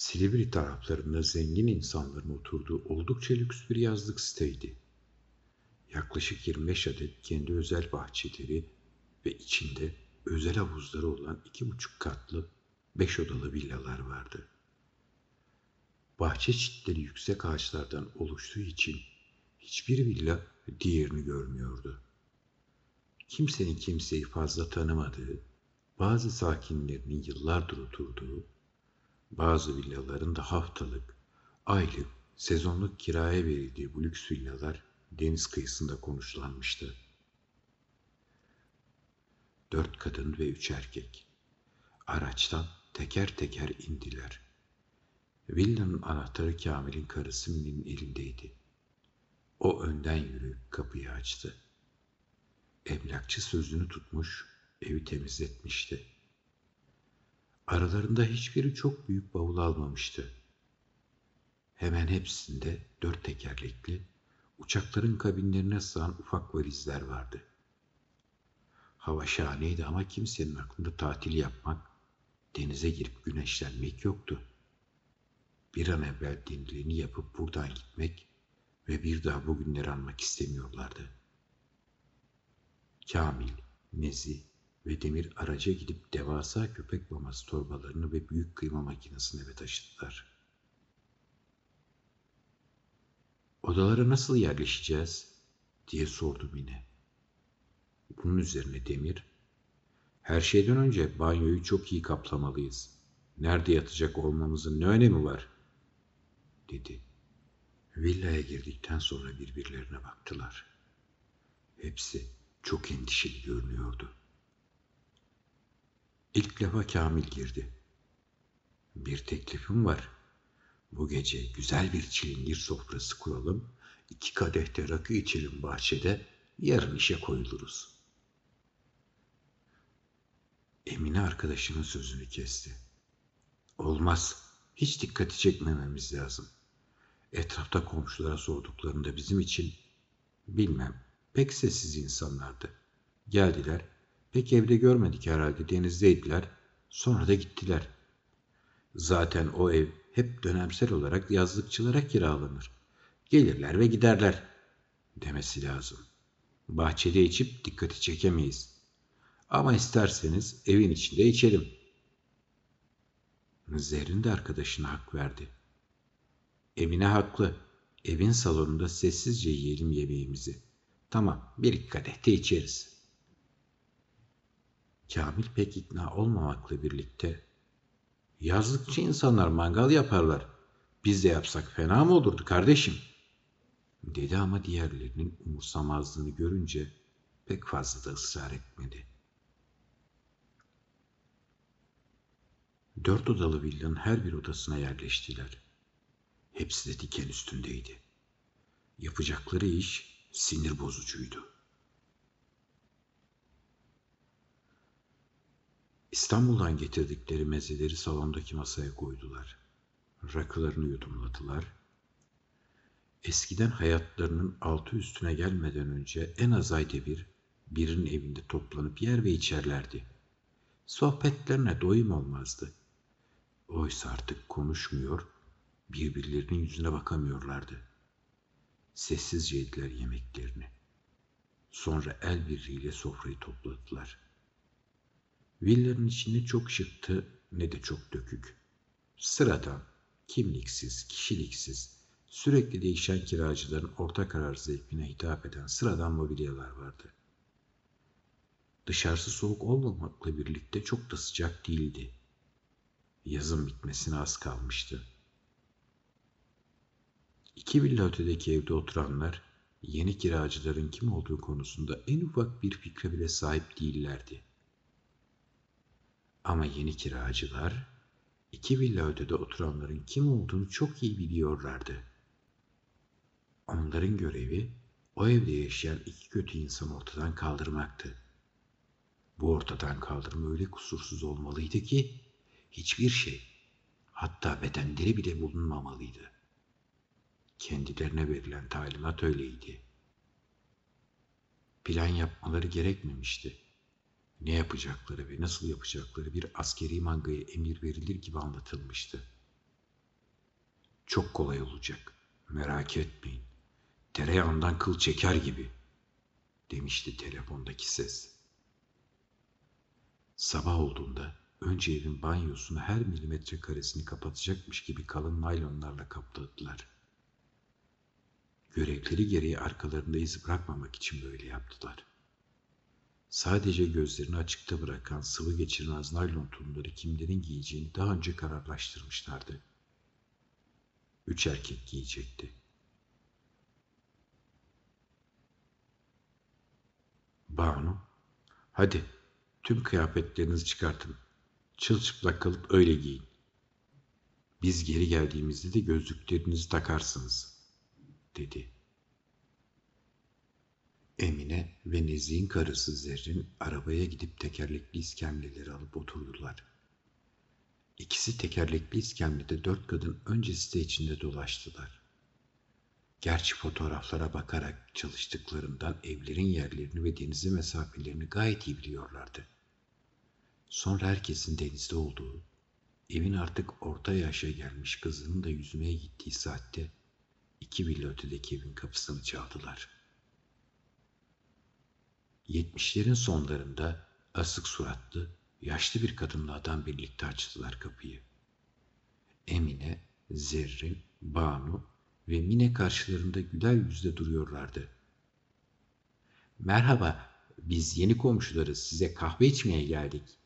Silivri taraflarında zengin insanların oturduğu oldukça lüks bir yazlık siteydi. Yaklaşık 25 adet kendi özel bahçeleri ve içinde özel havuzları olan iki buçuk katlı beş odalı villalar vardı. Bahçe çitleri yüksek ağaçlardan oluştuğu için hiçbir villa diğerini görmüyordu. Kimsenin kimseyi fazla tanımadığı, bazı sakinlerinin yıllardır oturduğu, bazı villaların da haftalık, aylık, sezonluk kiraya verildiği bu lüks villalar deniz kıyısında konuşlanmıştı. Dört kadın ve üç erkek. Araçtan teker teker indiler. Villanın anahtarı Kamil'in karısı Min'in elindeydi. O önden yürüyüp kapıyı açtı. Emlakçı sözünü tutmuş, evi temizletmişti. Aralarında hiçbiri çok büyük bavul almamıştı. Hemen hepsinde dört tekerlekli, uçakların kabinlerine sığan ufak valizler vardı. Hava şahaneydi ama kimsenin aklında tatil yapmak, denize girip güneşlenmek yoktu. Bir an evvel dinliliğini yapıp buradan gitmek ve bir daha bugünleri anmak istemiyorlardı. Kamil, Nezi ve Demir araca gidip devasa köpek maması torbalarını ve büyük kıyma makinesini eve taşıdılar. Odalara nasıl yerleşeceğiz? diye sordu Mine. Bunun üzerine Demir, her şeyden önce banyoyu çok iyi kaplamalıyız. Nerede yatacak olmamızın ne önemi var? dedi. Villaya girdikten sonra birbirlerine baktılar. Hepsi çok endişeli görünüyordu. İlk lafa Kamil girdi. Bir teklifim var. Bu gece güzel bir çilingir sofrası kuralım, iki kadehte rakı içelim bahçede, yarın işe koyuluruz. Emine arkadaşının sözünü kesti. Olmaz, hiç dikkati çekmememiz lazım. Etrafta komşulara sorduklarında bizim için, bilmem, pek sessiz insanlardı. Geldiler, pek evde görmedik herhalde denizdeydiler, sonra da gittiler. Zaten o ev hep dönemsel olarak yazlıkçılara kiralanır. Gelirler ve giderler demesi lazım. Bahçede içip dikkati çekemeyiz. Ama isterseniz evin içinde içelim. Zerrin de arkadaşına hak verdi. Emine haklı. Evin salonunda sessizce yiyelim yemeğimizi. Tamam bir iki kadehte içeriz. Kamil pek ikna olmamakla birlikte yazlıkçı insanlar mangal yaparlar. Biz de yapsak fena mı olurdu kardeşim? Dedi ama diğerlerinin umursamazlığını görünce pek fazla da ısrar etmedi. Dört odalı villanın her bir odasına yerleştiler. Hepsi de diken üstündeydi. Yapacakları iş sinir bozucuydu. İstanbul'dan getirdikleri mezeleri salondaki masaya koydular. Rakılarını yudumladılar. Eskiden hayatlarının altı üstüne gelmeden önce en az ayda bir birinin evinde toplanıp yer ve içerlerdi. Sohbetlerine doyum olmazdı. Oysa artık konuşmuyor, birbirlerinin yüzüne bakamıyorlardı. Sessizce yediler yemeklerini. Sonra el birliğiyle sofrayı topladılar. Villanın içinde çok şıktı ne de çok dökük. Sıradan, kimliksiz, kişiliksiz, sürekli değişen kiracıların orta karar zevkine hitap eden sıradan mobilyalar vardı. Dışarısı soğuk olmamakla birlikte çok da sıcak değildi. Yazın bitmesine az kalmıştı. İki villa ötedeki evde oturanlar yeni kiracıların kim olduğu konusunda en ufak bir fikre bile sahip değillerdi. Ama yeni kiracılar iki villa ötede oturanların kim olduğunu çok iyi biliyorlardı. Onların görevi o evde yaşayan iki kötü insanı ortadan kaldırmaktı. Bu ortadan kaldırma öyle kusursuz olmalıydı ki hiçbir şey, hatta bedenleri bile bulunmamalıydı. Kendilerine verilen talimat öyleydi. Plan yapmaları gerekmemişti. Ne yapacakları ve nasıl yapacakları bir askeri mangaya emir verilir gibi anlatılmıştı. Çok kolay olacak. Merak etmeyin. Tereyağından kıl çeker gibi, demişti telefondaki ses. Sabah olduğunda önce evin banyosunu her milimetre karesini kapatacakmış gibi kalın naylonlarla kapladılar. Görevleri gereği arkalarında iz bırakmamak için böyle yaptılar. Sadece gözlerini açıkta bırakan sıvı geçirmez naylon tulumları kimlerin giyeceğini daha önce kararlaştırmışlardı. Üç erkek giyecekti. Banu, hadi tüm kıyafetlerinizi çıkartın. Çılçıplak kalıp öyle giyin. Biz geri geldiğimizde de gözlüklerinizi takarsınız, dedi. Emine ve Nezih'in karısı Zerrin arabaya gidip tekerlekli iskemleleri alıp oturdular. İkisi tekerlekli iskemlede dört kadın önce site içinde dolaştılar. Gerçi fotoğraflara bakarak çalıştıklarından evlerin yerlerini ve denize mesafelerini gayet iyi biliyorlardı. Sonra herkesin denizde olduğu, evin artık orta yaşa gelmiş kızının da yüzmeye gittiği saatte iki villa ötedeki evin kapısını çaldılar. Yetmişlerin sonlarında asık suratlı, yaşlı bir kadınla adam birlikte açtılar kapıyı. Emine, Zerrin, Banu ve Mine karşılarında güler yüzle duruyorlardı. Merhaba, biz yeni komşularız, size kahve içmeye geldik.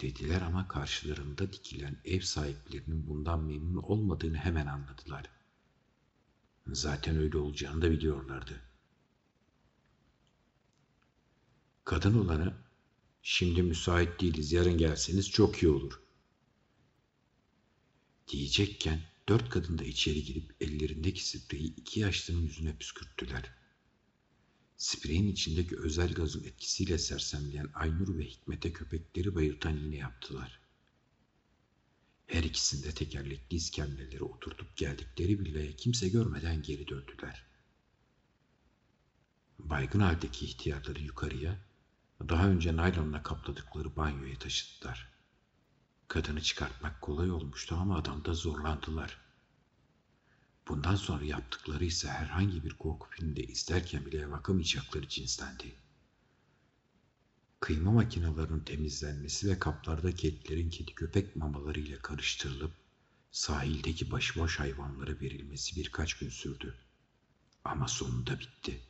Dediler ama karşılarında dikilen ev sahiplerinin bundan memnun olmadığını hemen anladılar. Zaten öyle olacağını da biliyorlardı. Kadın olanı, şimdi müsait değiliz, yarın gelseniz çok iyi olur. Diyecekken dört kadın da içeri girip ellerindeki spreyi iki yaşlının yüzüne püskürttüler. Spreyin içindeki özel gazın etkisiyle sersemleyen Aynur ve Hikmet'e köpekleri bayırtan iğne yaptılar. Her ikisinde tekerlekli iskemlelere oturtup geldikleri villaya kimse görmeden geri döndüler. Baygın haldeki ihtiyarları yukarıya, daha önce naylonla kapladıkları banyoya taşıdılar. Kadını çıkartmak kolay olmuştu ama adamda zorlandılar. Bundan sonra yaptıkları ise herhangi bir korku filminde izlerken bile bakamayacakları cinstendi. Kıyma makinelerinin temizlenmesi ve kaplardaki etlerin kedi köpek mamalarıyla karıştırılıp sahildeki başıboş hayvanlara verilmesi birkaç gün sürdü. Ama sonunda bitti.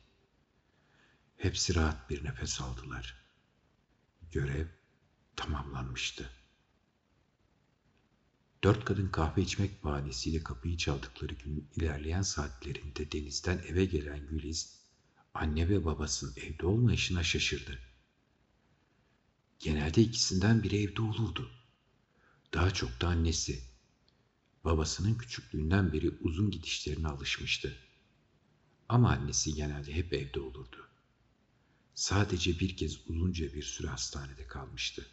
Hepsi rahat bir nefes aldılar. Görev tamamlanmıştı. Dört kadın kahve içmek bahanesiyle kapıyı çaldıkları günün ilerleyen saatlerinde denizden eve gelen Güliz, anne ve babasının evde olmayışına şaşırdı. Genelde ikisinden biri evde olurdu. Daha çok da annesi. Babasının küçüklüğünden beri uzun gidişlerine alışmıştı. Ama annesi genelde hep evde olurdu. Sadece bir kez uzunca bir süre hastanede kalmıştı.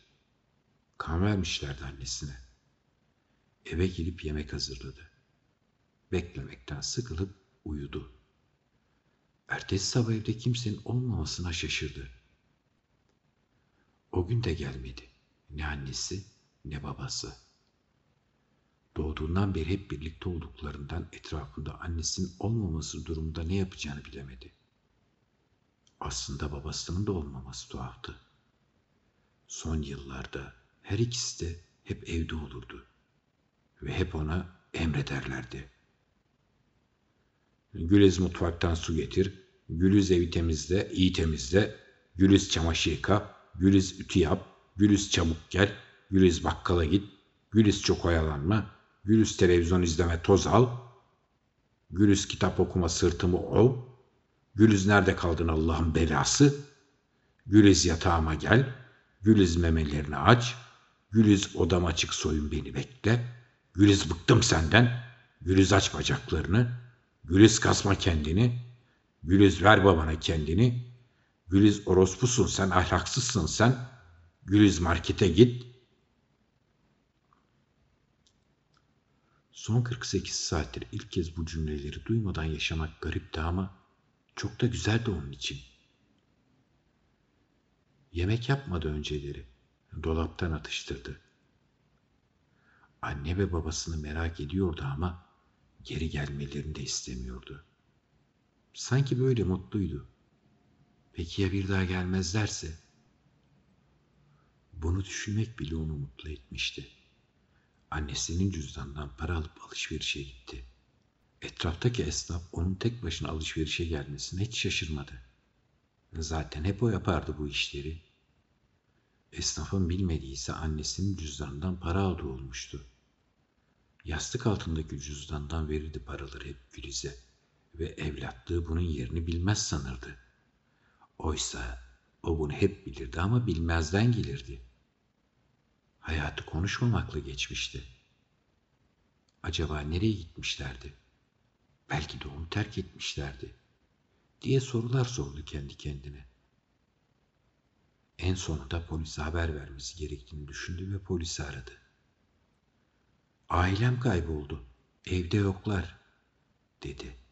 Kan vermişlerdi annesine. Eve gelip yemek hazırladı. Beklemekten sıkılıp uyudu. Ertesi sabah evde kimsenin olmamasına şaşırdı. O gün de gelmedi. Ne annesi ne babası. Doğduğundan beri hep birlikte olduklarından etrafında annesinin olmaması durumunda ne yapacağını bilemedi. Aslında babasının da olmaması tuhaftı. Son yıllarda her ikisi de hep evde olurdu ve hep ona emrederlerdi. Güliz mutfaktan su getir, Güliz evi temizle, iyi temizle, Güliz çamaşır yıka, Güliz ütü yap, Güliz çabuk gel, Güliz bakkala git, Güliz çok oyalanma, Güliz televizyon izleme toz al, Güliz kitap okuma sırtımı ol, Güliz nerede kaldın Allah'ın belası, Güliz yatağıma gel, Güliz memelerini aç, Güliz odam açık soyun beni bekle, Güliz bıktım senden. Güliz aç bacaklarını. Güliz kasma kendini. Güliz ver babana kendini. Güliz orospusun sen, ahlaksızsın sen. Güliz markete git. Son 48 saattir ilk kez bu cümleleri duymadan yaşamak garipti ama çok da güzeldi onun için. Yemek yapmadı önceleri. Dolaptan atıştırdı. Anne ve babasını merak ediyordu ama Geri gelmelerini de istemiyordu. Sanki böyle mutluydu. Peki ya bir daha gelmezlerse? Bunu düşünmek bile onu mutlu etmişti. Annesinin cüzdanından para alıp alışverişe gitti. Etraftaki esnaf onun tek başına alışverişe gelmesine hiç şaşırmadı. Zaten hep o yapardı bu işleri. Esnafın bilmediği ise annesinin cüzdanından para aldığı olmuştu. Yastık altındaki cüzdandan verirdi paraları hep Güliz'e ve evlatlığı bunun yerini bilmez sanırdı. Oysa o bunu hep bilirdi ama bilmezden gelirdi. Hayatı konuşmamakla geçmişti. Acaba nereye gitmişlerdi? Belki de onu terk etmişlerdi diye sorular sordu kendi kendine. En sonunda polise haber vermesi gerektiğini düşündü ve polisi aradı. Ailem kayboldu. Evde yoklar, dedi.